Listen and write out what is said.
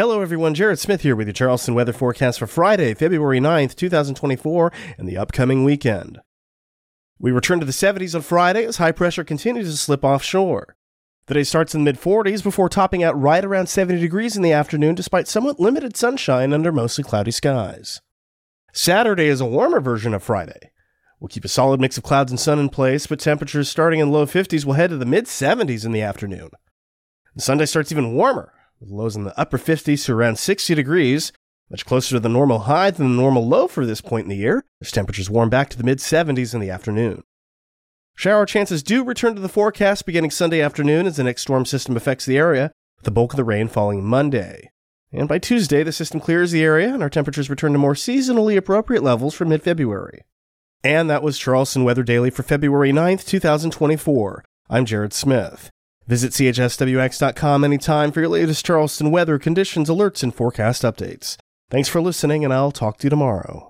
Hello, everyone. Jared Smith here with your Charleston weather forecast for Friday, February 9th, 2024, and the upcoming weekend. We return to the 70s on Friday as high pressure continues to slip offshore. The day starts in the mid 40s before topping out right around 70 degrees in the afternoon despite somewhat limited sunshine under mostly cloudy skies. Saturday is a warmer version of Friday. We'll keep a solid mix of clouds and sun in place, but temperatures starting in low 50s will head to the mid 70s in the afternoon. Sunday starts even warmer, with lows in the upper 50s to around 60 degrees, much closer to the normal high than the normal low for this point in the year, as temperatures warm back to the mid 70s in the afternoon. Shower chances do return to the forecast beginning Sunday afternoon as the next storm system affects the area, with the bulk of the rain falling Monday. And by Tuesday, the system clears the area and our temperatures return to more seasonally appropriate levels for mid February. And that was Charleston Weather Daily for February 9th, 2024. I'm Jared Smith. Visit chswx.com anytime for your latest Charleston weather, conditions, alerts, and forecast updates. Thanks for listening, and I'll talk to you tomorrow.